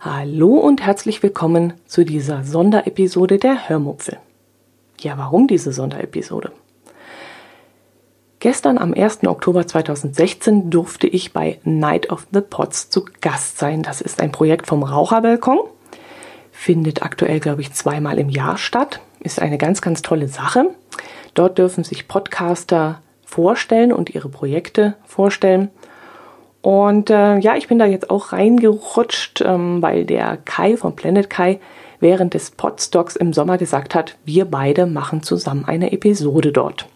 Hallo und herzlich willkommen zu dieser Sonderepisode der Hörmupfel. Ja, warum diese Sonderepisode? Gestern am 1. Oktober 2016 durfte ich bei Night of the Pots zu Gast sein. Das ist ein Projekt vom Raucherbalkon. Findet aktuell, glaube ich, zweimal im Jahr statt. Ist eine ganz, ganz tolle Sache. Dort dürfen sich Podcaster vorstellen und ihre Projekte vorstellen. Und äh, ja, ich bin da jetzt auch reingerutscht, ähm, weil der Kai von Planet Kai während des Podstocks im Sommer gesagt hat, wir beide machen zusammen eine Episode dort.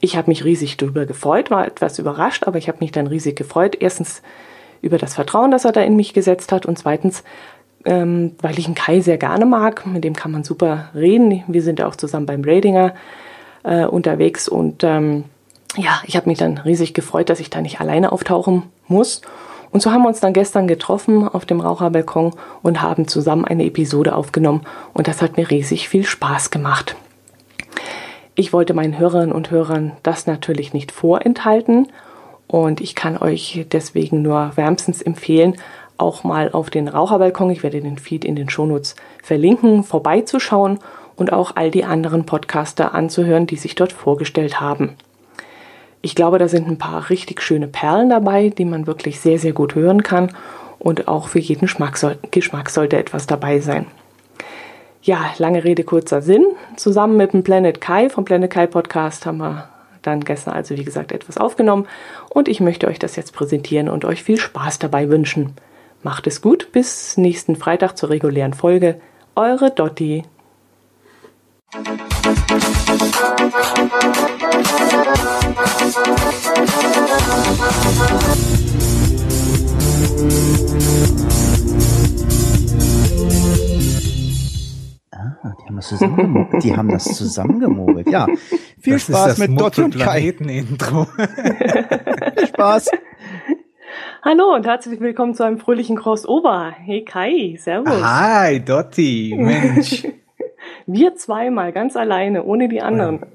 Ich habe mich riesig darüber gefreut, war etwas überrascht, aber ich habe mich dann riesig gefreut. Erstens über das Vertrauen, das er da in mich gesetzt hat und zweitens, ähm, weil ich einen Kai sehr gerne mag. Mit dem kann man super reden. Wir sind ja auch zusammen beim Radinger äh, unterwegs und ähm, ja, ich habe mich dann riesig gefreut, dass ich da nicht alleine auftauchen muss. Und so haben wir uns dann gestern getroffen auf dem Raucherbalkon und haben zusammen eine Episode aufgenommen und das hat mir riesig viel Spaß gemacht. Ich wollte meinen Hörerinnen und Hörern das natürlich nicht vorenthalten und ich kann euch deswegen nur wärmstens empfehlen, auch mal auf den Raucherbalkon, ich werde den Feed in den Shownotes verlinken, vorbeizuschauen und auch all die anderen Podcaster anzuhören, die sich dort vorgestellt haben. Ich glaube, da sind ein paar richtig schöne Perlen dabei, die man wirklich sehr, sehr gut hören kann und auch für jeden Geschmack, soll, Geschmack sollte etwas dabei sein. Ja, lange Rede, kurzer Sinn. Zusammen mit dem Planet Kai vom Planet Kai Podcast haben wir dann gestern also wie gesagt etwas aufgenommen und ich möchte euch das jetzt präsentieren und euch viel Spaß dabei wünschen. Macht es gut, bis nächsten Freitag zur regulären Folge. Eure Dotti. Ah, die haben das zusammengemogelt. die haben das zusammengemogelt. Ja. Viel das Spaß mit Dot und Kai. Intro. Viel Spaß. Hallo und herzlich willkommen zu einem fröhlichen Crossover. Hey Kai, servus. Hi Dotti, Mensch. Wir zweimal, ganz alleine, ohne die anderen.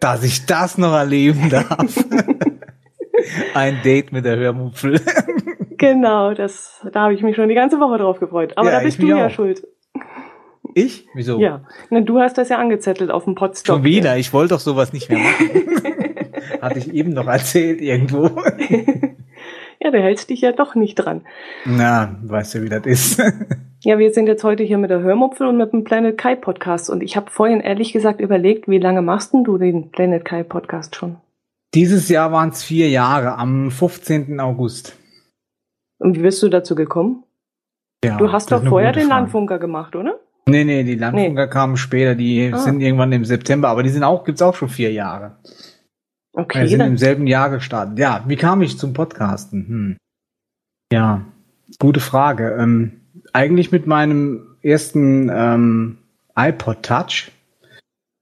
Dass ich das noch erleben darf. Ein Date mit der Hörmupfel. Genau, das, da habe ich mich schon die ganze Woche drauf gefreut. Aber Ja, da bist du ja auch. schuld. Ich? Wieso? Ja, Na, du hast das ja angezettelt auf dem Potstock. Schon wieder, ich wollte doch sowas nicht mehr machen. Hatte ich eben noch erzählt irgendwo. Ja, du hältst dich ja doch nicht dran. Na, weißt du, wie das ist. Ja, wir sind jetzt heute hier mit der Hörmupfel und mit dem Planet Kai Podcast. Und ich habe vorhin ehrlich gesagt überlegt, wie lange machst denn du den Planet Kai Podcast schon? Dieses Jahr waren es vier Jahre, am 15. August. Und wie bist du dazu gekommen? Ja, du hast doch vorher den Frage. Landfunker gemacht, oder? Nee, nee, die Landfunker kamen später, die Ah. sind irgendwann im September, aber die sind auch, gibt's auch schon vier Jahre. Wir Okay, sind dann. im selben Jahr gestartet. Ja, wie kam ich zum Podcasten? Hm. Ja, gute Frage. Ähm, eigentlich mit meinem ersten ähm, iPod Touch.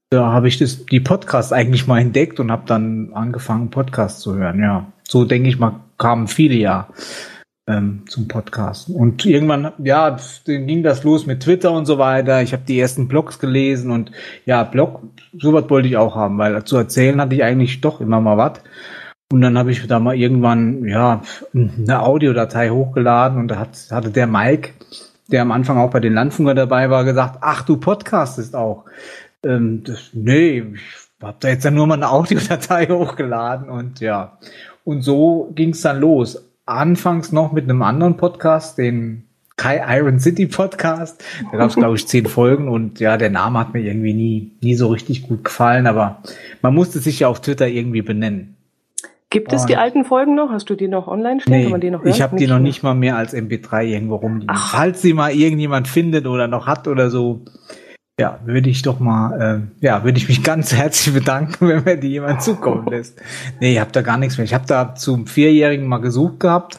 Da habe ich das, die Podcasts eigentlich mal entdeckt und habe dann angefangen, Podcasts zu hören. Ja, so denke ich mal, kamen viele ja ähm, zum Podcasten. Und irgendwann, ja, ging das los mit Twitter und so weiter. Ich habe die ersten Blogs gelesen und ja, Blog, sowas wollte ich auch haben, weil zu erzählen hatte ich eigentlich doch immer mal was. Und dann habe ich da mal irgendwann, ja, eine Audiodatei hochgeladen und da hat, hatte der Mike, der am Anfang auch bei den Landfunker dabei war, gesagt, ach, du podcastest auch. Ähm, das, nee, ich habe da jetzt dann nur mal eine Audiodatei hochgeladen und ja. Und so ging es dann los. Anfangs noch mit einem anderen Podcast, den Kai Iron City Podcast. Da gab es, glaube ich, zehn Folgen und ja, der Name hat mir irgendwie nie, nie so richtig gut gefallen, aber man musste sich ja auf Twitter irgendwie benennen. Gibt es die Und- alten Folgen noch? Hast du die noch online stehen? Kann man die noch hören? ich habe die noch nicht mal mehr als MP3 irgendwo rumliegen. Ach. Falls sie mal irgendjemand findet oder noch hat oder so, ja, würde ich doch mal, äh, ja, würde ich mich ganz herzlich bedanken, wenn mir die jemand zukommen lässt. Nee, ich habe da gar nichts mehr. Ich habe da zum Vierjährigen mal gesucht gehabt,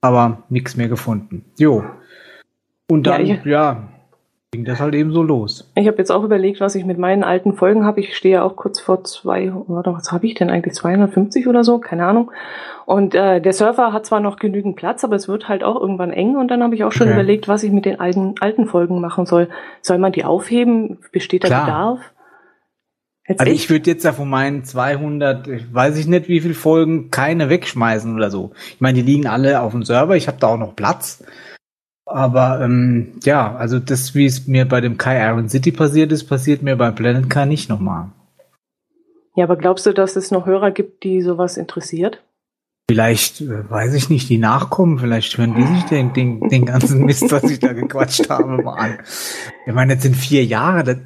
aber nichts mehr gefunden. Jo. Und Ja, dann, ich- ja, ging das halt eben so los. Ich habe jetzt auch überlegt, was ich mit meinen alten Folgen habe. Ich stehe ja auch kurz vor zwei, warte, was habe ich denn eigentlich? 250 oder so? Keine Ahnung. Und äh, der Surfer hat zwar noch genügend Platz, aber es wird halt auch irgendwann eng. Und dann habe ich auch schon Okay. überlegt, was ich mit den alten, alten Folgen machen soll. Soll man die aufheben? Besteht da Klar. Bedarf? Jetzt also ich würde jetzt ja von meinen 200, weiß ich nicht wie viel Folgen, keine wegschmeißen oder so. Ich meine, die liegen alle auf dem Server, ich habe da auch noch Platz. Aber ähm, ja, also das, wie es mir bei dem Kai Iron City passiert ist, passiert mir bei Planet Kai nicht nochmal. Ja, aber glaubst du, dass es noch Hörer gibt, die sowas interessiert? Vielleicht, äh, weiß ich nicht, die nachkommen, vielleicht hören die sich den, den, den ganzen Mist, was ich da gequatscht habe, mal an. Ich meine, jetzt sind vier Jahre, das,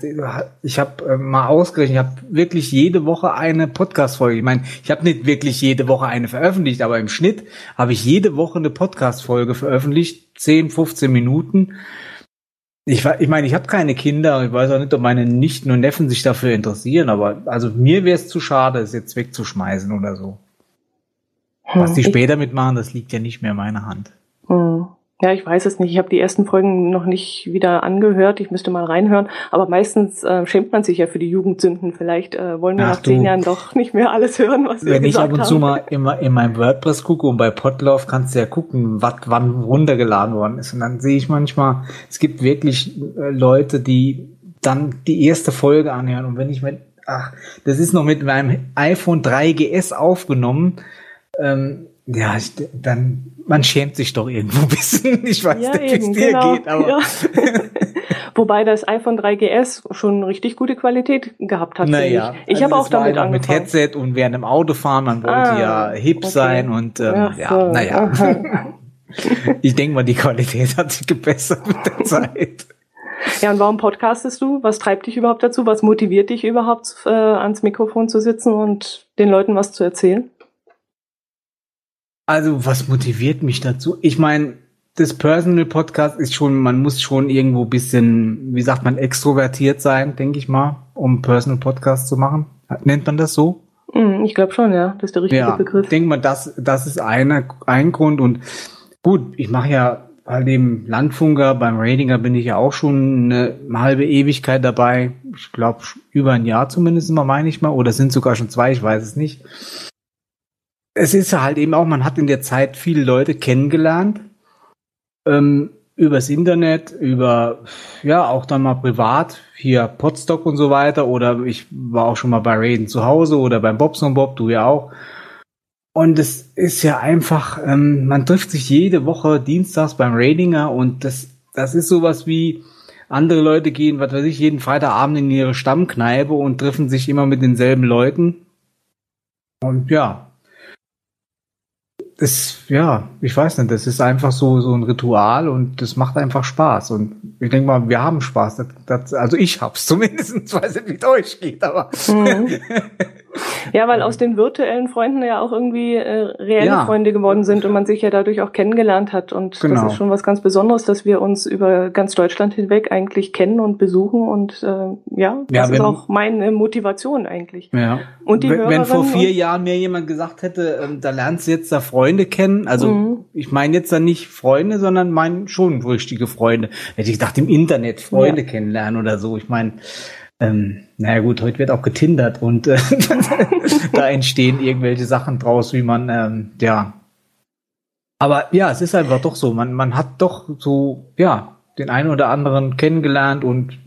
ich habe äh, mal ausgerechnet, ich habe wirklich jede Woche eine Podcast-Folge. Ich meine, ich habe nicht wirklich jede Woche eine veröffentlicht, aber im Schnitt habe ich jede Woche eine Podcast-Folge veröffentlicht, 10, 15 Minuten. Ich, ich meine, ich habe keine Kinder, ich weiß auch nicht, ob meine Nichten und Neffen sich dafür interessieren, aber also mir wäre es zu schade, es jetzt wegzuschmeißen oder so. Was die hm, später mitmachen, das liegt ja nicht mehr in meiner Hand. Hm. Ja, ich weiß es nicht. Ich habe die ersten Folgen noch nicht wieder angehört. Ich müsste mal reinhören. Aber meistens äh, schämt man sich ja für die Jugendsünden. Vielleicht äh, wollen wir Ach, nach zehn du. Jahren doch nicht mehr alles hören, was wir Wenn ich ab und zu mal immer in meinem WordPress gucke und bei Podlove kannst du ja gucken, was wann runtergeladen worden ist. Und dann sehe ich manchmal, es gibt wirklich äh, Leute, die dann die erste Folge anhören. Und wenn ich mit, ach, das ist noch mit meinem iPhone 3GS aufgenommen ähm, ja, ich, dann, man schämt sich doch irgendwo ein bisschen. Ich weiß ja, nicht, wie es dir genau. geht, aber. Ja. Wobei das iPhone 3GS schon richtig gute Qualität gehabt hat. Naja, ich, ich also habe auch damit angefangen. Mit Headset und während dem Autofahren, man wollte ah, ja hip okay. sein und ähm, ja, ja so. naja. ich denke mal, die Qualität hat sich gebessert mit der Zeit. Ja, und warum podcastest du? Was treibt dich überhaupt dazu? Was motiviert dich überhaupt, äh, ans Mikrofon zu sitzen und den Leuten was zu erzählen? Also, was motiviert mich dazu? Ich meine, das Personal Podcast ist schon, man muss schon irgendwo bisschen, wie sagt man, extrovertiert sein, denke ich mal, um Personal Podcast zu machen. Nennt man das so? Mm, ich glaube schon, ja. Das ist der richtige ja, Begriff. Ich denke mal, das, das ist eine, ein Grund. Und gut, ich mache ja bei dem Landfunker, beim Ratinger bin ich ja auch schon eine halbe Ewigkeit dabei. Ich glaube, über ein Jahr zumindest mal, meine ich mal. Oder sind sogar schon zwei, ich weiß es nicht es ist halt eben auch, man hat in der Zeit viele Leute kennengelernt. Ähm, übers Internet, über, ja, auch dann mal privat, hier Podstock und so weiter, oder ich war auch schon mal bei Raiden zu Hause oder beim Bobson Bob, du ja auch. Und es ist ja einfach, ähm, man trifft sich jede Woche dienstags beim Raidinger und das, das ist sowas wie, andere Leute gehen, was weiß ich, jeden Freitagabend in ihre Stammkneipe und treffen sich immer mit denselben Leuten. Und ja, das, ja, ich weiß nicht, das ist einfach so, so ein Ritual und das macht einfach Spaß. Und ich denke mal, wir haben Spaß. Das, das, also ich hab's zumindest, ich weiß nicht, wie es euch geht, aber. Mhm. Ja, weil aus den virtuellen Freunden ja auch irgendwie äh, reelle ja. Freunde geworden sind und man sich ja dadurch auch kennengelernt hat. Und genau. das ist schon was ganz Besonderes, dass wir uns über ganz Deutschland hinweg eigentlich kennen und besuchen. Und äh, ja, das ja, wenn, ist auch meine Motivation eigentlich. Ja. Und die wenn, wenn vor vier Jahren mir jemand gesagt hätte, ähm, da lernst du jetzt da Freunde kennen, also mhm. ich meine jetzt da nicht Freunde, sondern meine schon richtige Freunde. Hätte ich gedacht, im Internet Freunde ja. kennenlernen oder so. Ich meine, ähm, naja gut, heute wird auch getindert und äh, da entstehen irgendwelche Sachen draus, wie man, ähm, ja. Aber ja, es ist einfach doch so, man, man hat doch so, ja, den einen oder anderen kennengelernt und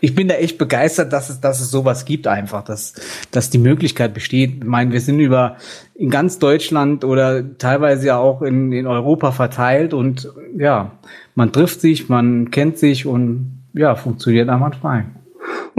ich bin da echt begeistert, dass es, dass es sowas gibt einfach, dass, dass die Möglichkeit besteht. Ich meine, wir sind über in ganz Deutschland oder teilweise ja auch in, in Europa verteilt und ja, man trifft sich, man kennt sich und ja, funktioniert einwandfrei.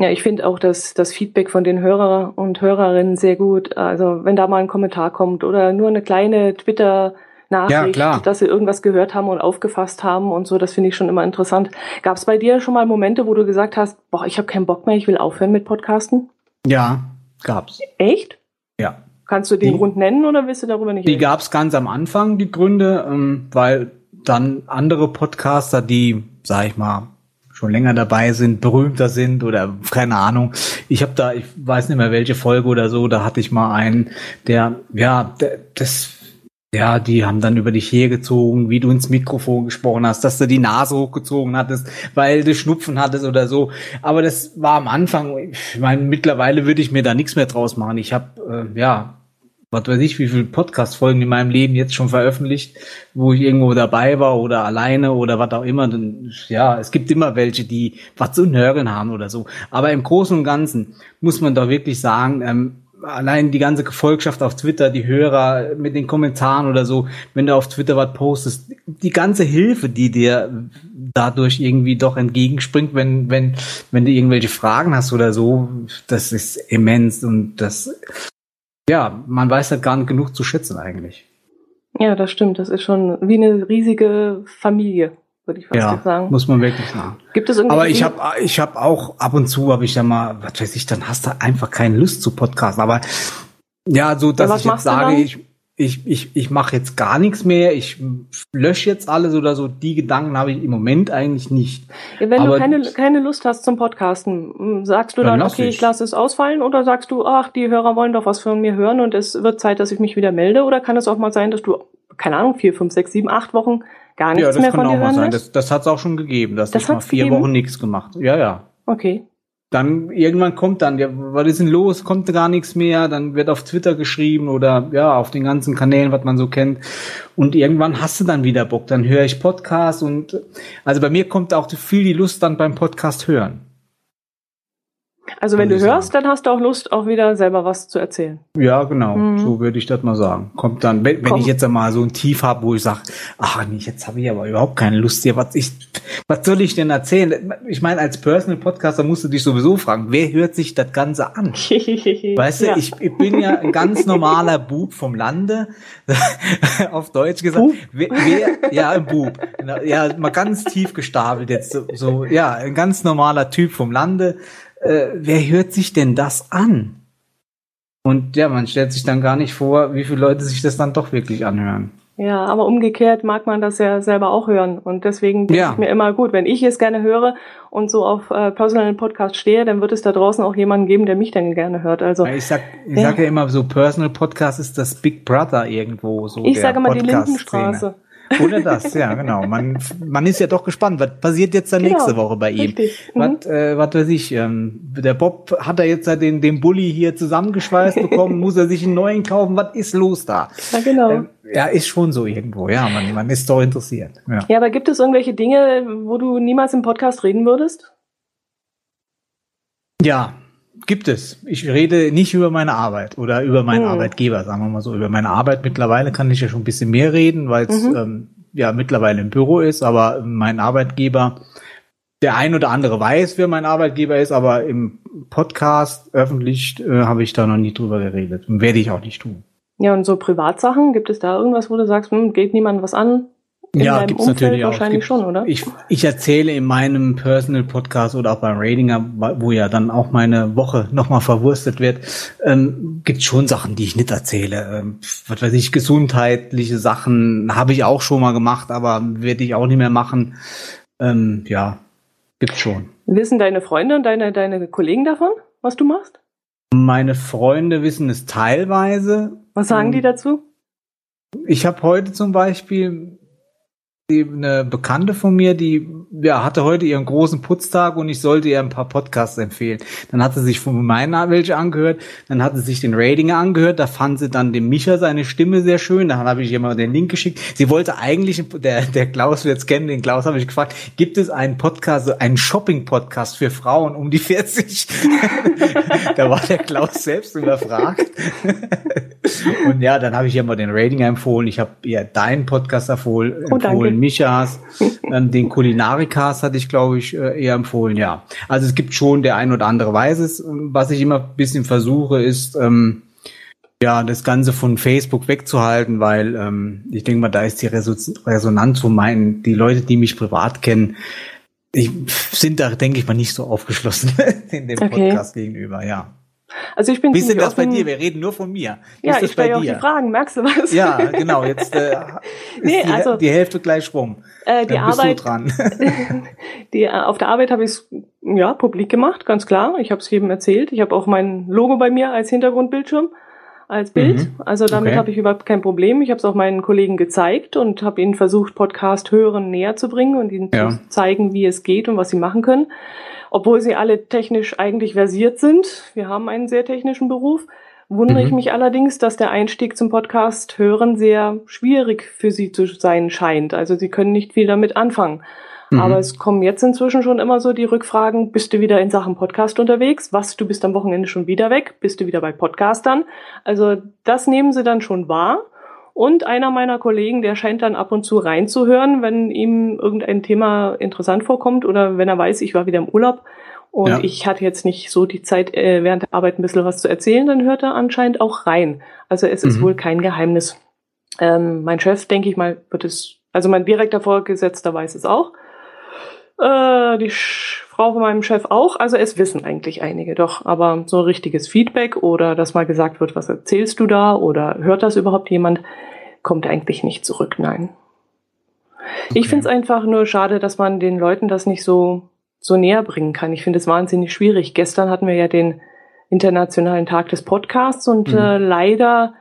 Ja, ich finde auch das, das Feedback von den Hörer und Hörerinnen sehr gut. Also wenn da mal ein Kommentar kommt oder nur eine kleine Twitter- Nachricht, ja, dass sie irgendwas gehört haben und aufgefasst haben und so, das finde ich schon immer interessant. Gab es bei dir schon mal Momente, wo du gesagt hast, boah, ich habe keinen Bock mehr, ich will aufhören mit Podcasten? Ja, gab's. Echt? Ja. Kannst du den die, Grund nennen oder willst du darüber nicht Die reden? gab's ganz am Anfang, die Gründe, ähm, weil dann andere Podcaster, die, sag ich mal, schon länger dabei sind, berühmter sind oder keine Ahnung. Ich habe da, ich weiß nicht mehr welche Folge oder so, da hatte ich mal einen, der, ja, das, ja, die haben dann über dich hergezogen, wie du ins Mikrofon gesprochen hast, dass du die Nase hochgezogen hattest, weil du Schnupfen hattest oder so. Aber das war am Anfang, ich meine, mittlerweile würde ich mir da nichts mehr draus machen. Ich habe, äh, ja, was weiß ich, wie viele Podcast-Folgen in meinem Leben jetzt schon veröffentlicht, wo ich irgendwo dabei war oder alleine oder was auch immer. Dann, ja, es gibt immer welche, die was zu nörgeln haben oder so. Aber im Großen und Ganzen muss man doch wirklich sagen, ähm, allein die ganze Gefolgschaft auf Twitter, die Hörer mit den Kommentaren oder so, wenn du auf Twitter was postest, die ganze Hilfe, die dir dadurch irgendwie doch entgegenspringt, wenn, wenn, wenn du irgendwelche Fragen hast oder so, das ist immens und das, ja, man weiß halt gar nicht genug zu schätzen eigentlich. Ja, das stimmt. Das ist schon wie eine riesige Familie würde ich fast ja, sagen. Muss man wirklich sagen. Gibt es irgendwie Aber ich habe ich hab auch ab und zu habe ich ja mal, was weiß ich, dann hast du einfach keine Lust zu Podcasten. Aber ja, so dass ja, ich jetzt sage, ich ich, ich, ich mache jetzt gar nichts mehr, ich lösche jetzt alles oder so, die Gedanken habe ich im Moment eigentlich nicht. Wenn Aber du keine, keine Lust hast zum Podcasten, sagst du dann, dann okay, ich. ich lasse es ausfallen oder sagst du, ach, die Hörer wollen doch was von mir hören und es wird Zeit, dass ich mich wieder melde oder kann es auch mal sein, dass du, keine Ahnung, vier, fünf, sechs, sieben, acht Wochen gar nichts ja, mehr von dir hören Ja, das kann auch mal sein. Das, das hat es auch schon gegeben, dass das ich mal vier gegeben? Wochen nichts gemacht. Ja, ja. Okay. Dann irgendwann kommt dann, ja, was ist denn los? Kommt gar nichts mehr? Dann wird auf Twitter geschrieben oder ja, auf den ganzen Kanälen, was man so kennt. Und irgendwann hast du dann wieder Bock. Dann höre ich Podcast und also bei mir kommt auch viel die Lust dann beim Podcast hören. Also wenn du hörst, dann hast du auch Lust, auch wieder selber was zu erzählen. Ja, genau. Mhm. So würde ich das mal sagen. Kommt dann, wenn, wenn ich jetzt einmal so ein Tief habe, wo ich sage, ach nee, jetzt habe ich aber überhaupt keine Lust hier. Was, ich, was soll ich denn erzählen? Ich meine, als Personal Podcaster musst du dich sowieso fragen, wer hört sich das Ganze an? weißt du, ja. ich, ich bin ja ein ganz normaler Bub vom Lande, auf Deutsch gesagt. Wer, wer, ja, ein Bub. Ja, mal ganz tief gestapelt jetzt. So, so, ja, ein ganz normaler Typ vom Lande äh, wer hört sich denn das an? Und ja, man stellt sich dann gar nicht vor, wie viele Leute sich das dann doch wirklich anhören. Ja, aber umgekehrt mag man das ja selber auch hören. Und deswegen denke ja. ich mir immer, gut, wenn ich es gerne höre und so auf äh, Personal Podcast stehe, dann wird es da draußen auch jemanden geben, der mich dann gerne hört. Also ich sag, ich ja. sag ja immer so, Personal Podcast ist das Big Brother irgendwo. So ich sage immer die Lindenstraße. Oder das, ja, genau. Man, man ist ja doch gespannt, was passiert jetzt dann genau, nächste Woche bei ihm. Richtig. Mhm. Was, äh, was weiß ich, ähm, der Bob hat er jetzt den, den Bulli hier zusammengeschweißt bekommen, muss er sich einen neuen kaufen, was ist los da? Ja, genau. Ähm, ja, ist schon so irgendwo, ja, man, man ist doch interessiert. Ja. ja, aber gibt es irgendwelche Dinge, wo du niemals im Podcast reden würdest? Ja, gibt es. Ich rede nicht über meine Arbeit oder über meinen hm. Arbeitgeber, sagen wir mal so. Über meine Arbeit mittlerweile kann ich ja schon ein bisschen mehr reden, weil es mhm. ähm, ja mittlerweile im Büro ist, aber mein Arbeitgeber, der ein oder andere weiß, wer mein Arbeitgeber ist, aber im Podcast öffentlich äh, habe ich da noch nie drüber geredet und werde ich auch nicht tun. Ja, und so Privatsachen, gibt es da irgendwas, wo du sagst, hm, geht niemand was an? In ja, gibt's Umfeld natürlich auch. Wahrscheinlich gibt, schon, oder? Ich, ich erzähle in meinem Personal Podcast oder auch beim Ratinger, wo ja dann auch meine Woche nochmal verwurstet wird, ähm, gibt schon Sachen, die ich nicht erzähle. Ähm, was weiß ich, gesundheitliche Sachen habe ich auch schon mal gemacht, aber werde ich auch nicht mehr machen. Ähm, ja, gibt's schon. Wissen deine Freunde und deine, deine Kollegen davon, was du machst? Meine Freunde wissen es teilweise. Was sagen die ähm, dazu? Ich habe heute zum Beispiel eine Bekannte von mir, die ja, hatte heute ihren großen Putztag und ich sollte ihr ein paar Podcasts empfehlen. Dann hat sie sich von meinen welche angehört, dann hat sie sich den Ratinger angehört, da fand sie dann den Micha seine Stimme sehr schön, dann habe ich ihr mal den Link geschickt. Sie wollte eigentlich, der, der Klaus wird es kennen, den Klaus habe ich gefragt, gibt es einen Podcast, einen Shopping-Podcast für Frauen um die 40? da war der Klaus selbst überfragt. und ja, dann habe ich ihr mal den Ratinger empfohlen, ich habe ihr deinen Podcast empfohlen, oh, empfohlen Michas, ähm, den Kulinarikast hatte ich, glaube ich, äh, eher empfohlen, ja. Also es gibt schon der ein oder andere weiß es. Was ich immer ein bisschen versuche, ist, ähm, ja, das Ganze von Facebook wegzuhalten, weil ähm, ich denke mal, da ist die Resonanz von meinen, die Leute, die mich privat kennen, ich, sind da, denke ich mal, nicht so aufgeschlossen in dem okay. Podcast gegenüber, ja. Also ich bin Wie ist denn das bei dir? Wir reden nur von mir. Wie ja, ich stelle auch die Fragen, merkst du was? Ja, genau. Jetzt äh, nee, die, also, die Hälfte gleich rum. Äh, die Dann Arbeit, dran. die, auf der Arbeit habe ich es ja publik gemacht, ganz klar. Ich habe es jedem erzählt. Ich habe auch mein Logo bei mir als Hintergrundbildschirm als Bild. Mhm. Also damit okay. habe ich überhaupt kein Problem. Ich habe es auch meinen Kollegen gezeigt und habe ihnen versucht, Podcast hören näher zu bringen und ihnen ja. zu zeigen, wie es geht und was sie machen können obwohl sie alle technisch eigentlich versiert sind. Wir haben einen sehr technischen Beruf. wundere ich Mhm. mich allerdings, dass der Einstieg zum Podcast hören sehr schwierig für sie zu sein scheint. Also sie können nicht viel damit anfangen. Mhm. Aber es kommen jetzt inzwischen schon immer so die Rückfragen, bist du wieder in Sachen Podcast unterwegs? Was, du bist am Wochenende schon wieder weg? Bist du wieder bei Podcastern? Also das nehmen sie dann schon wahr. Und einer meiner Kollegen, der scheint dann ab und zu reinzuhören, wenn ihm irgendein Thema interessant vorkommt oder wenn er weiß, ich war wieder im Urlaub und Ja. ich hatte jetzt nicht so die Zeit, äh, während der Arbeit ein bisschen was zu erzählen, dann hört er anscheinend auch rein. Also es ist Mhm. wohl kein Geheimnis. Ähm, mein Chef, denke ich mal, wird es, also mein direkter Vorgesetzter weiß es auch. Äh, die Sch Von meinem Chef auch. Also es wissen eigentlich einige doch. Aber so richtiges Feedback oder dass mal gesagt wird, was erzählst du da oder hört das überhaupt jemand, kommt eigentlich nicht zurück. Nein. Ich Okay. finde es einfach nur schade, dass man den Leuten das nicht so, so näher bringen kann. Ich finde es wahnsinnig schwierig. Gestern hatten wir ja den Internationalen Tag des Podcasts und Mhm. äh, leider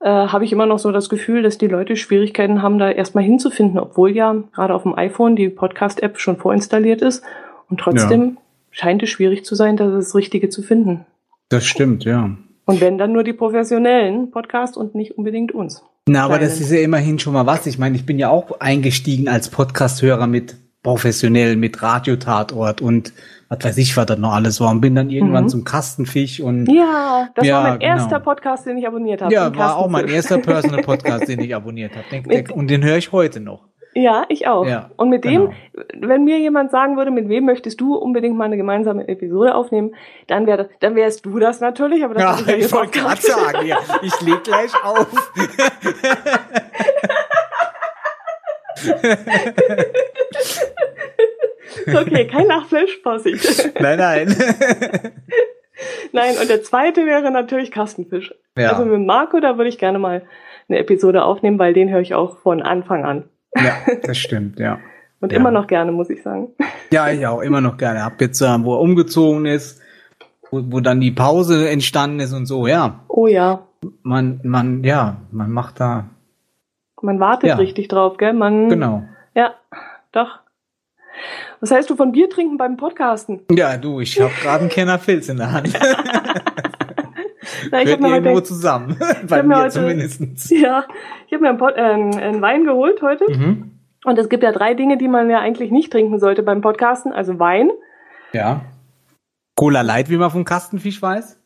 äh, habe ich immer noch so das Gefühl, dass die Leute Schwierigkeiten haben, da erstmal hinzufinden, obwohl ja gerade auf dem iPhone die Podcast-App schon vorinstalliert ist. Und trotzdem scheint es schwierig zu sein, das Richtige zu finden. Das stimmt, ja. Und wenn dann nur die professionellen Podcast und nicht unbedingt uns. Na, aber das Kleinen. ist ja immerhin schon mal was. Ich meine, ich bin ja auch eingestiegen als Podcast-Hörer mit professionell, mit Radiotatort und was weiß ich, was das noch alles war. Und bin dann irgendwann Mhm. zum Kastenfisch und Ja, das Ja, war mein genau. erster Podcast, den ich abonniert habe. ja, war auch mein erster Personal Podcast, den ich abonniert habe. Den, und den höre ich heute noch. Ja, ich auch. Ja, und mit dem, genau. wenn mir jemand sagen würde, mit wem möchtest du unbedingt mal eine gemeinsame Episode aufnehmen, dann wäre dann wärst du das natürlich, aber das Ja, ich jetzt wollte gerade sagen, ja, ich leg gleich auf. Okay, kein Nachflash, Vorsicht. Nein, nein. Nein, und der zweite wäre natürlich Kastenfisch. Ja. Also mit Marco, da würde ich gerne mal eine Episode aufnehmen, weil den höre ich auch von Anfang an. Ja, das stimmt, ja. Und Ja. immer noch gerne, muss ich sagen. Ja, ich auch immer noch gerne. Hab jetzt, äh, wo er umgezogen ist, wo, wo dann die Pause entstanden ist und so, ja. Oh ja, Man, man, ja, man macht da, man wartet Ja. richtig drauf, gell? Man, genau. Ja, doch. Was heißt du von Bier trinken beim Podcasten? Ja, du, ich habe gerade einen Kenner Filz in der Hand. Na, ich habe mir irgendwo heute, zusammen. Bei mir heute- zumindestens. ja, ich habe mir einen, Pod, äh, einen Wein geholt heute. Mhm. Und es gibt ja drei Dinge, die man ja eigentlich nicht trinken sollte beim Podcasten. Also Wein. Ja. Cola Light, wie man vom Kastenfisch weiß.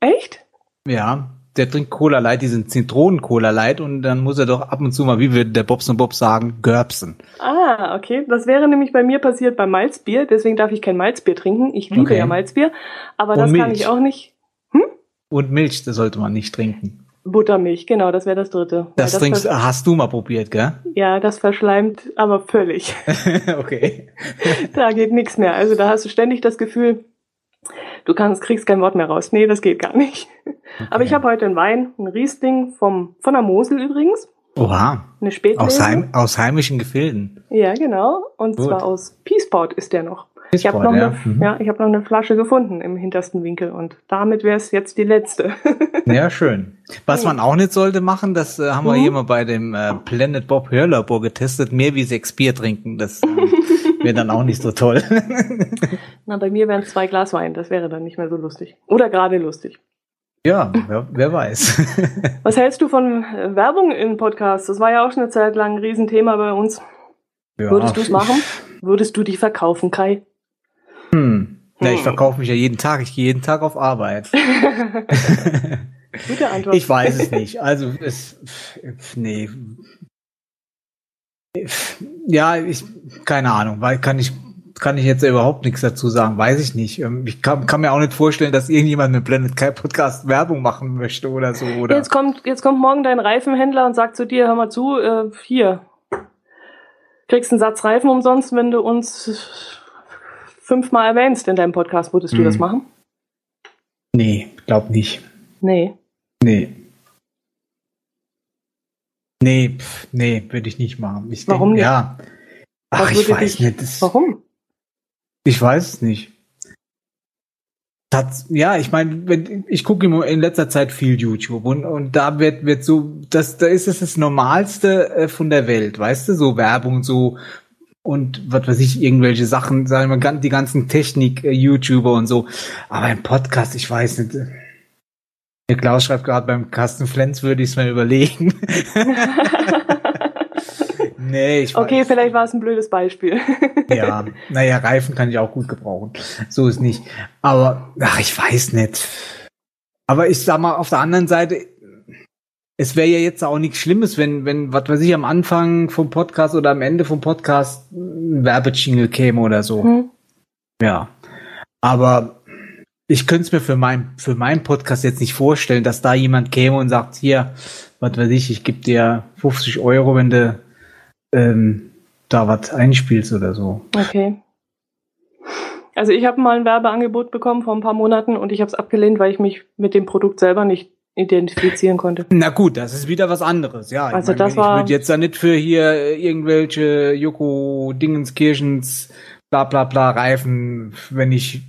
Echt? Ja, der trinkt Cola Light, diesen Zitronen-Cola Light und dann muss er doch ab und zu mal, wie würde der Bobs und Bob sagen, görbsen. Ah, okay. Das wäre nämlich bei mir passiert beim Malzbier. Deswegen darf ich kein Malzbier trinken. Ich liebe Okay. ja Malzbier. Aber Und das kann Milch. ich auch nicht. Und Milch, das sollte man nicht trinken. Buttermilch, genau, das wäre das dritte. Weil Das, trinkst, hast du mal probiert, gell? Ja, das verschleimt aber völlig. okay. da geht nichts mehr. Also da hast du ständig das Gefühl, du kannst, kriegst kein Wort mehr raus. Nee, das geht gar nicht. Aber ich habe heute einen Wein, einen Riesling vom, von der Mosel übrigens. Oha. Eine Spätlese. Aus, heim, aus heimischen Gefilden. Ja, genau. Und Gut. zwar aus Peaceport ist der noch. Ich habe noch, ja. eine, Mhm. ja, ich hab noch eine Flasche gefunden im hintersten Winkel und damit wäre es jetzt die letzte. Ja, schön. Was man auch nicht sollte machen, das äh, haben wir Mhm. hier mal bei dem äh, Planet Bob Hörlabor getestet, mehr wie sechs Bier trinken. Das ähm, wäre dann auch nicht so toll. Na, bei mir wären zwei Glas Wein, das wäre dann nicht mehr so lustig. Oder gerade lustig. ja, wer, wer weiß. Was hältst du von äh, Werbung in Podcasts? Das war ja auch schon eine Zeit lang ein Riesenthema bei uns. ja. Würdest du es machen? Würdest du dich verkaufen, Kai? Hm. Ja, ich Hm. verkaufe mich ja jeden Tag. Ich gehe jeden Tag auf Arbeit. Gute Antwort. Ich weiß es nicht. Also es, nee. Ja, ich, keine Ahnung, weil kann ich, kann ich jetzt überhaupt nichts dazu sagen, weiß ich nicht. Ähm, Ich kann, kann mir auch nicht vorstellen, dass irgendjemand mit Planet Kai Podcast Werbung machen möchte oder so, oder? Jetzt kommt, jetzt kommt morgen dein Reifenhändler und sagt zu dir, hör mal zu, äh, hier, kriegst einen Satz Reifen umsonst, wenn du uns fünfmal erwähnst in deinem Podcast. Würdest du Mhm. das machen? Nee, glaub nicht. Nee. Nee. Nee, pff, nee, würde ich nicht machen. Ich Warum denk, nicht? Ja. Ach, Was ich weiß dich- nicht. Das, Warum? Ich weiß es nicht. Tats ja, ich meine, ich gucke immer in letzter Zeit viel YouTube und, und da wird, wird so, das, da ist es das Normalste äh, von der Welt, weißt du, so Werbung, so und was weiß ich, irgendwelche Sachen, sagen wir mal, die ganzen Technik-YouTuber und so. Aber im Podcast, ich weiß nicht. Der Klaus schreibt gerade, beim Carsten Flens würde ich es mir überlegen. nee, ich Okay, vielleicht war es ein blödes Beispiel. ja, naja, Reifen kann ich auch gut gebrauchen. So ist nicht. Aber, ach, ich weiß nicht. Aber ich sag mal, auf der anderen Seite, es wäre ja jetzt auch nichts Schlimmes, wenn, wenn, was weiß ich, am Anfang vom Podcast oder am Ende vom Podcast ein Werbejingle käme oder so. Hm. Ja. Aber ich könnte es mir für mein, für meinen Podcast jetzt nicht vorstellen, dass da jemand käme und sagt, hier, was weiß ich, ich gebe dir 50 Euro, wenn du ähm, da was einspielst oder so. Okay. Also ich habe mal ein Werbeangebot bekommen vor ein paar Monaten und ich habe es abgelehnt, weil ich mich mit dem Produkt selber nicht identifizieren konnte. Na gut, das ist wieder was anderes, ja. Also ich das ich war- würde jetzt da nicht für hier irgendwelche Joko Dingenskirchens bla bla bla Reifen, wenn ich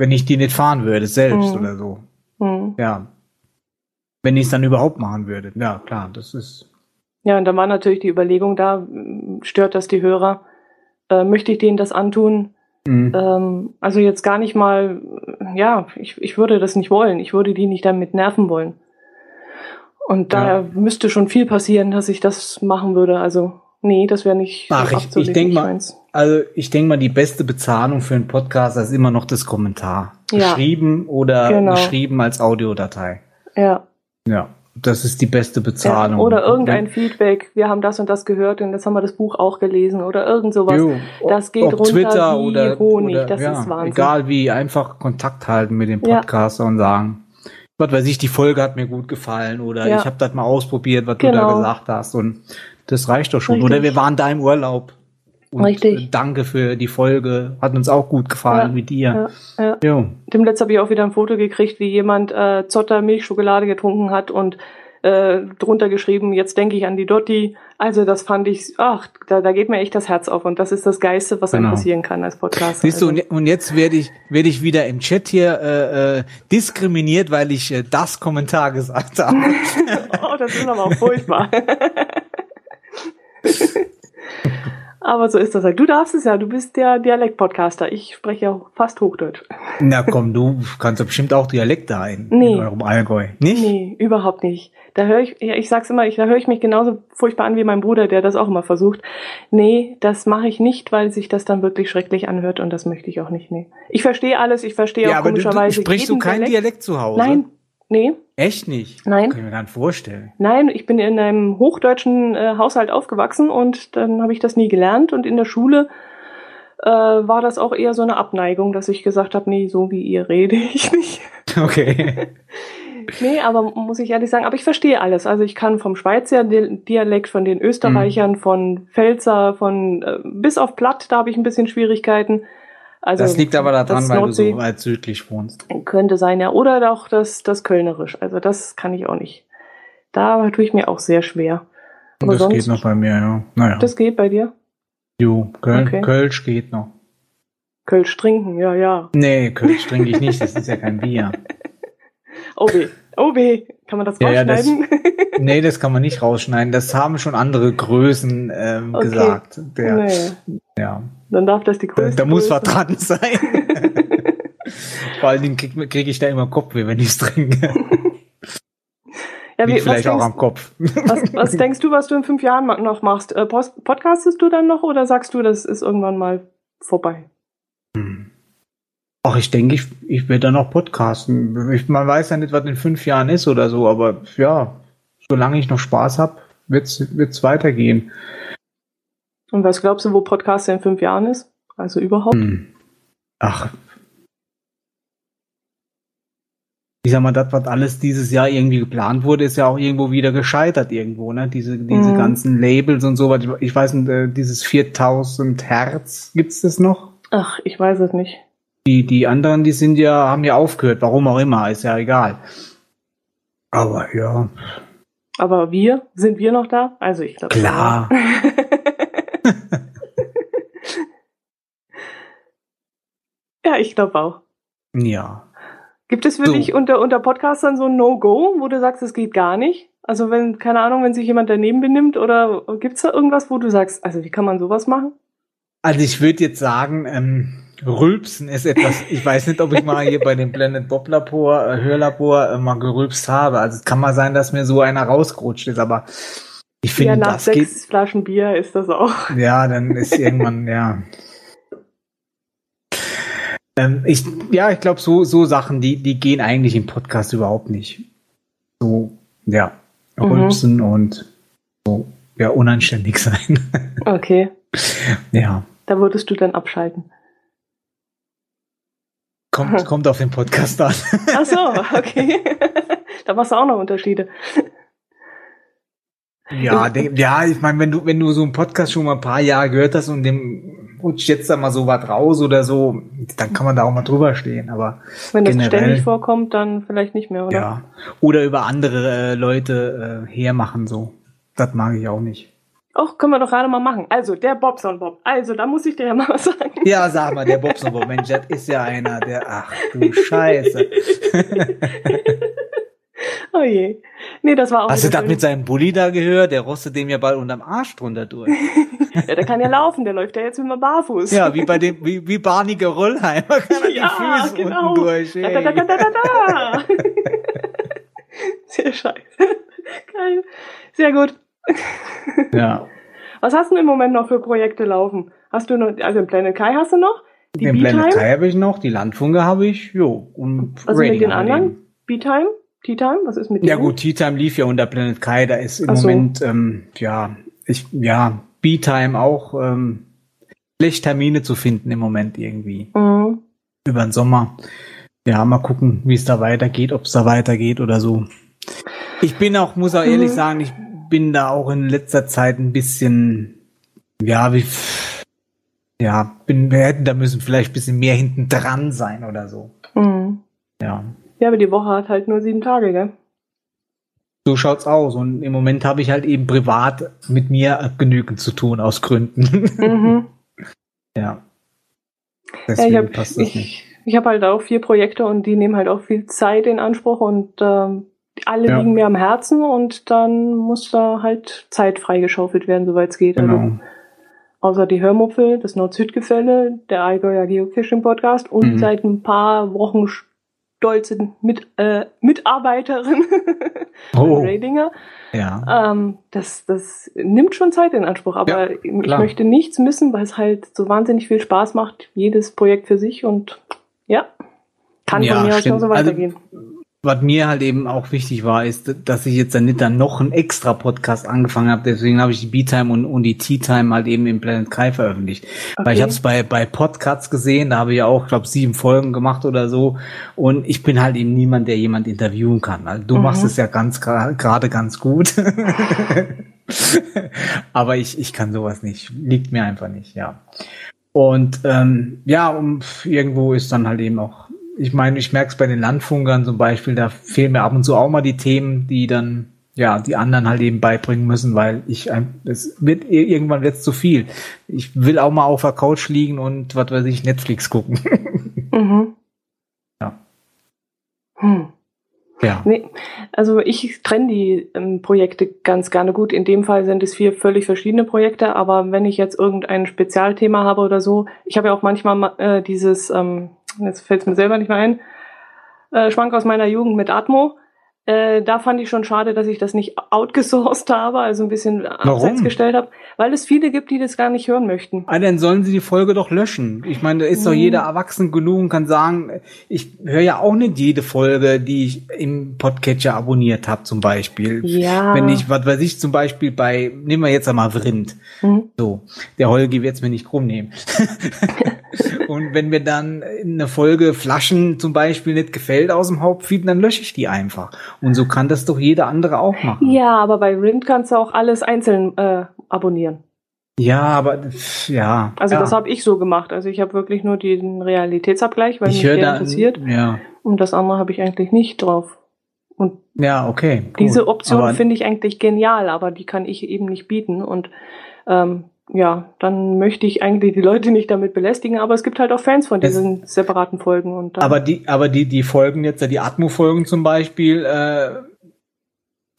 wenn ich die nicht fahren würde selbst Mhm. oder so. Hm. Ja. Wenn ich es dann überhaupt machen würde. Ja, klar, das ist Ja, und dann war natürlich die Überlegung da, m, stört das die Hörer? Äh, möchte ich denen das antun? Mhm. Ähm, also jetzt gar nicht mal, ja, ich, ich würde das nicht wollen. Ich würde die nicht damit nerven wollen. Und Ja. da müsste schon viel passieren, dass ich das machen würde. Also, nee, das wäre nicht Ach, ich- ich denk nicht mal- meins. Also ich denke mal, die beste Bezahlung für einen Podcast ist immer noch das Kommentar. Ja. Geschrieben oder Genau. geschrieben als Audiodatei. Ja. Ja, das ist die beste ja. Bezahlung. Oder irgendein Wenn- Feedback. Wir haben das und das gehört und jetzt haben wir das Buch auch gelesen oder irgend sowas. Jo, Das geht runter Twitter wie oder, Honig, oder das ja, ist Wahnsinn. Egal wie, einfach Kontakt halten mit dem Ja. Podcaster und sagen, was weiß ich, die Folge hat mir gut gefallen oder Ja. ich habe das mal ausprobiert, was du da Genau. gesagt hast und das reicht doch schon. Richtig. Oder wir waren da im Urlaub. Und Richtig. danke für die Folge, hat uns auch gut gefallen Ja, mit dir. Ja, ja. Jo. Dem letzten habe ich auch wieder ein Foto gekriegt, wie jemand äh, Zotter Milchschokolade getrunken hat und äh, drunter geschrieben, jetzt denke ich an die Dotti. Also das fand ich, ach, da, da geht mir echt das Herz auf und das ist das Geiste, was Genau. passieren kann als Podcast. Siehst du, also, und jetzt werde ich, werde ich wieder im Chat hier äh, äh, diskriminiert, weil ich äh, das Kommentar gesagt habe. oh, das ist aber auch furchtbar. aber so ist das halt. Du darfst es ja, du bist der Dialekt-Podcaster. Ich spreche ja fast Hochdeutsch. Na komm, du kannst doch bestimmt auch Dialekte ein Nee. in eurem Allgäu. Nicht? Nee, überhaupt nicht. Da höre ich, ja, ich sag's immer, ich, da höre ich mich genauso furchtbar an wie mein Bruder, der das auch immer versucht. Nee, das mache ich nicht, weil sich das dann wirklich schrecklich anhört und das möchte ich auch nicht. Nee. Ich verstehe alles, ich verstehe Ja, auch aber du, du komischerweise. sprichst du jeden keinen Dialekt zu Hause? Nein, nee, Echt nicht? Nein. Kann ich mir gar nicht vorstellen. nein, ich bin in einem hochdeutschen äh, Haushalt aufgewachsen und dann habe ich das nie gelernt und in der Schule äh, war das auch eher so eine Abneigung, dass ich gesagt habe, nee, so wie ihr rede ich nicht. Okay. Nee, aber muss ich ehrlich sagen, aber ich verstehe alles. Also ich kann vom Schweizer Di- Dialekt, von den Österreichern, Mhm. von Pfälzer, von äh, bis auf Platt, da habe ich ein bisschen Schwierigkeiten. Also das liegt aber daran, das weil Nordsee du so weit südlich wohnst. könnte sein, ja. Oder auch das, das Kölnerisch. Also das kann ich auch nicht. Da tue ich mir auch sehr schwer. Aber das sonst, geht noch bei mir, ja. Naja. das geht bei dir? jo, Köln, Okay. Kölsch geht noch. Kölsch trinken, ja, ja. Nee, Kölsch trinke ich nicht, das ist ja kein Bier. Oh weh, oh weh. Kann man das Ja, ja, das- rausschneiden? Nee, das kann man nicht rausschneiden. Das haben schon andere Größen ähm, Okay. gesagt. Der, nee. ja. Dann darf das die Da, größte da muss was dran sein. Vor allen Dingen kriege krieg ich da immer Kopfweh, wenn ich es trinke. Ja, wie, vielleicht auch denkst, am Kopf. was, was denkst du, was du in fünf Jahren noch machst? Äh, post, podcastest du dann noch oder sagst du, das ist irgendwann mal vorbei? Ach, ich denke, ich, ich werde dann noch podcasten. Ich, man weiß ja nicht, was in fünf Jahren ist oder so, aber ja, solange ich noch Spaß habe, wird's wird's weitergehen. Und was glaubst du, wo Podcast in fünf Jahren ist? Also überhaupt? Hm. Ach. Ich sag mal, das, was alles dieses Jahr irgendwie geplant wurde, ist ja auch irgendwo wieder gescheitert irgendwo, ne? Diese, diese Mhm. ganzen Labels und so was. Ich- weiß nicht, äh, dieses 4000 Hertz, gibt's das noch? Ach, ich weiß es nicht. Die, die anderen, die sind ja, haben ja aufgehört, warum auch immer, ist ja egal. Aber ja, Aber wir, sind wir noch da? Also ich glaube. klar. ja, ich glaube auch. Ja. Gibt es für So. dich unter, unter Podcastern so ein No-Go, wo du sagst, es geht gar nicht? Also wenn, keine Ahnung, wenn sich jemand daneben benimmt oder gibt's da irgendwas, wo du sagst, also wie kann man sowas machen? Also ich würde jetzt sagen, ähm, Rülpsen ist etwas, ich weiß nicht, ob ich mal hier bei dem Blended Bob Labor, äh, Hörlabor äh, mal gerülpst habe. Also es kann mal sein, dass mir so einer rausgerutscht ist, aber ich finde, ja, nach das sechs geht. Flaschen Bier ist das auch. Ja, dann ist irgendwann, ja. Ähm, ich, ja, ich glaube, so, so Sachen, die, die gehen eigentlich im Podcast überhaupt nicht. So, ja, Mhm. rülpsen und so, ja, unanständig sein. Okay, ja, da würdest du dann abschalten. kommt, kommt auf den Podcast an. Ach so, okay. da machst du auch noch Unterschiede. Ja, de, ja, ich meine, wenn du, wenn du so einen Podcast schon mal ein paar Jahre gehört hast und dem rutscht jetzt da mal so was raus oder so, dann kann man da auch mal drüber stehen, aber Wenn das Generell. ständig vorkommt, dann vielleicht nicht mehr, oder? ja. Oder über andere äh, Leute äh, hermachen so. Das mag ich auch nicht. Och, können wir doch gerade mal machen. Also, der Bobson Bob. Also, da muss ich dir ja mal was sagen. Ja, sag mal, der Bobson Bob, Mensch, das ist ja einer, der, ach du Scheiße. Oh je. Nee, das war auch. Hast du das mit seinem Bulli da gehört? Der rostet dem ja bald unterm Arsch drunter durch. Ja, der kann ja laufen, der läuft ja jetzt immer barfuß. Ja, wie bei dem, wie, wie Barney Geröllheimer kann er Ja, die Füße genau. unten durch. Da, da, da, da, da, da, da. Sehr scheiße. Geil. Sehr gut. Ja. Was hast du im Moment noch für Projekte laufen? Hast du noch, also im Planet Kai hast du noch? Die Den B-Time? Kai habe ich noch, die Landfunke habe ich, jo. Und Was ist mit den anderen? eben. B-Time? Tea-Time? Was ist mit Ja denen? gut, Tea Time lief ja unter Planet Kai, da ist im Ach so. Moment, ähm, ja, ich, ja, B-Time auch ähm, schlecht Termine zu finden im Moment irgendwie. Mhm. Über den Sommer. Ja, mal gucken, wie es da weitergeht, ob es da weitergeht oder so. Ich bin auch, muss auch ehrlich Mhm. sagen, ich bin da auch in letzter Zeit ein bisschen, ja, wie, ja, bin, wir hätten da müssen vielleicht ein bisschen mehr hinten dran sein oder so. Mhm. Ja. Ja, aber die Woche hat halt nur sieben Tage, gell? So schaut's aus. Und im Moment habe ich halt eben privat mit mir genügend zu tun aus Gründen. Mhm. ja. Ja, Deswegen ich habe passt das ich, nicht. ich hab halt auch vier Projekte und die nehmen halt auch viel Zeit in Anspruch und ähm, alle Ja. liegen mir am Herzen und dann muss da halt Zeit freigeschaufelt werden, soweit es geht. Also Genau. außer die Hörmupfel, das Nord-Süd-Gefälle, der Allgäuer Geocaching-Podcast und Mhm. seit ein paar Wochen stolze mit, äh, Mitarbeiterin Oh. Radinger. Ja. Ähm, das, das nimmt schon Zeit in Anspruch, aber ich klar. möchte nichts missen, weil es halt so wahnsinnig viel Spaß macht, jedes Projekt für sich und ja, kann Ja, von mir aus nur so Also- weitergehen. Was mir halt eben auch wichtig war, ist, dass ich jetzt dann nicht dann noch einen extra Podcast angefangen habe. Deswegen habe ich die B-Time und, und die Tea-Time halt eben im Planet Kai veröffentlicht. Weil ich Okay. habe es bei, bei Podcasts gesehen, da habe ich ja auch, glaube sieben Folgen gemacht oder so. Und ich bin halt eben niemand, der jemand interviewen kann. Also du Mhm. machst es ja ganz gerade ganz gut. Aber ich, ich kann sowas nicht. Liegt mir einfach nicht, ja. Und ähm, ja, um, irgendwo ist dann halt eben auch, ich meine, ich merke es bei den Landfunkern zum Beispiel, da fehlen mir ab und zu auch mal die Themen, die dann ja die anderen halt eben beibringen müssen, weil ich es wird irgendwann wird's zu viel. Ich will auch mal auf der Couch liegen und was weiß ich Netflix gucken. Mhm. Ja. Hm. ja. Nee, also ich trenne die ähm, Projekte ganz gerne gut. In dem Fall sind es vier völlig verschiedene Projekte, aber wenn ich jetzt irgendein Spezialthema habe oder so, ich habe ja auch manchmal ma- äh, dieses, ähm, jetzt fällt es mir selber nicht mehr ein, äh, Schwank aus meiner Jugend mit Atmo. Äh, da fand ich schon schade, dass ich das nicht outgesourced habe, also ein bisschen abseits gestellt habe, weil es viele gibt, die das gar nicht hören möchten. Ah, dann sollen sie die Folge doch löschen. Ich meine, da ist doch Mhm. jeder erwachsen genug und kann sagen, ich höre ja auch nicht jede Folge, die ich im Podcatcher abonniert habe, zum Beispiel. Ja. Wenn ich, was weiß ich, zum Beispiel bei, nehmen wir jetzt einmal Vrind. Mhm. So, der Holgi wird's mir nicht krumm nehmen. und wenn mir dann eine Folge Flaschen zum Beispiel nicht gefällt aus dem Hauptfeed, dann lösche ich die einfach. Und so kann das doch jeder andere auch machen. Ja, aber bei Rind kannst du auch alles einzeln äh, abonnieren. Ja, aber ja. Also ja. das habe ich so gemacht. Also ich habe wirklich nur den Realitätsabgleich, weil ich mich der da interessiert. Ja, Und das andere habe ich eigentlich nicht drauf. Und ja, okay. gut. diese Option finde ich eigentlich genial, aber die kann ich eben nicht bieten. Und ähm, ja, dann möchte ich eigentlich die Leute nicht damit belästigen, aber es gibt halt auch Fans von Es- diesen separaten Folgen. Und dann, Aber die, aber die, die Folgen jetzt, die Atmo-Folgen zum Beispiel, äh,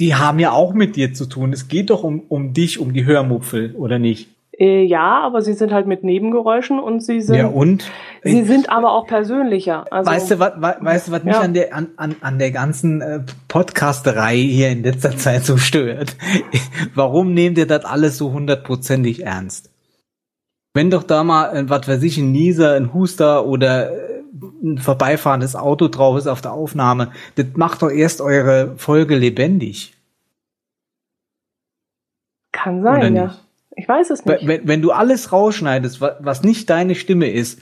die haben ja auch mit dir zu tun. Es geht doch um, um dich, um die Hörmupfel, oder nicht? Äh, ja, aber sie sind halt mit Nebengeräuschen und sie sind. Ja, und? Sie sind aber auch persönlicher. Also, weißt du, was, weißt du, was mich ja. an der, an, an, an der ganzen äh, Podcasterei hier in letzter Zeit so stört? Warum nehmt ihr das alles so hundertprozentig ernst? Wenn doch da mal, äh, was weiß ich, ein Nieser, ein Huster oder äh, ein vorbeifahrendes Auto drauf ist auf der Aufnahme, das macht doch erst eure Folge lebendig. Kann sein, ja. Ich weiß es nicht. Wenn, wenn du alles rausschneidest, was nicht deine Stimme ist,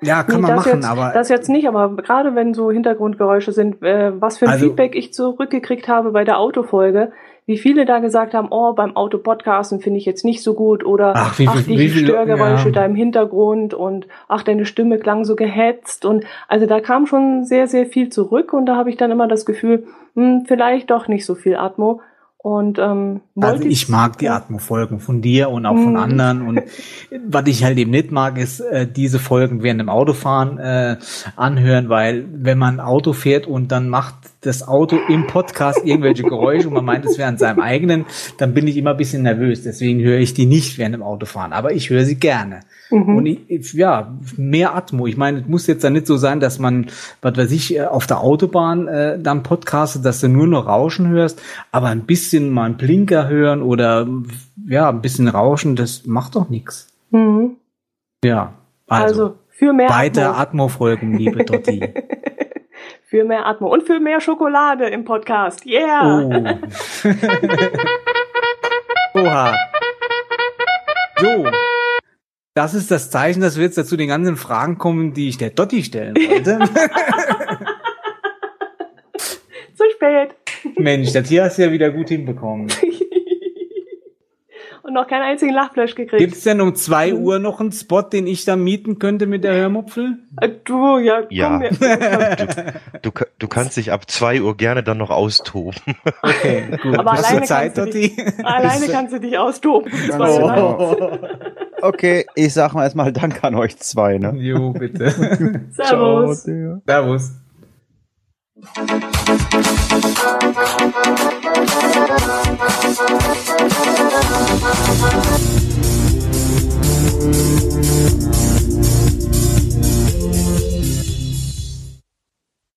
ja, kann nee, man machen, jetzt, aber. Das jetzt nicht, aber gerade wenn so Hintergrundgeräusche sind, äh, was für ein also, Feedback ich zurückgekriegt habe bei der Autofolge, wie viele da gesagt haben, oh, beim Autopodcasten finde ich jetzt nicht so gut oder ach, wie, ach die wie, wie, Störgeräusche ja. da im Hintergrund und ach, deine Stimme klang so gehetzt und also da kam schon sehr, sehr viel zurück und da habe ich dann immer das Gefühl, hm, vielleicht doch nicht so viel Atmo. Und ähm, also ich mag die Atmo-Folgen von dir und auch von mhm. anderen. Und was ich halt eben nicht mag, ist äh, diese Folgen während dem Autofahren äh, anhören, weil wenn man Auto fährt und dann macht das Auto im Podcast irgendwelche Geräusche und man meint, es wäre an seinem eigenen, dann bin ich immer ein bisschen nervös. Deswegen höre ich die nicht während dem Autofahren. Aber ich höre sie gerne. Mhm. Und ich, ja, mehr Atmo. Ich meine, es muss jetzt dann nicht so sein, dass man, was weiß ich, äh, auf der Autobahn äh, dann podcastet, dass du nur noch Rauschen hörst, aber ein bisschen mal einen Blinker hören oder ja, ein bisschen Rauschen, das macht doch nichts. Mhm. Ja, also, also für mehr weiter Atmo-Folgen, liebe Dotti. für mehr Atmo und für mehr Schokolade im Podcast. Yeah! Oh. Oha. So. Das ist das Zeichen, dass wir jetzt dazu den ganzen Fragen kommen, die ich der Dotti stellen wollte. Zu spät. Mensch, das hier hast du ja wieder gut hinbekommen. Noch keinen einzigen Lachflash gekriegt. Gibt's denn um zwei mhm. Uhr noch einen Spot, den ich da mieten könnte mit der Hörmupfel? Äh, du, ja, komm ja. Du, du, du, kannst dich ab zwei Uhr gerne dann noch austoben. Okay, gut. Aber alleine, Zeit, kannst dich, alleine kannst du dich austoben. Oh. Okay, ich sag mal erstmal Dank an euch zwei, ne? Jo, bitte. Servus. Ciao, Servus. Thank you.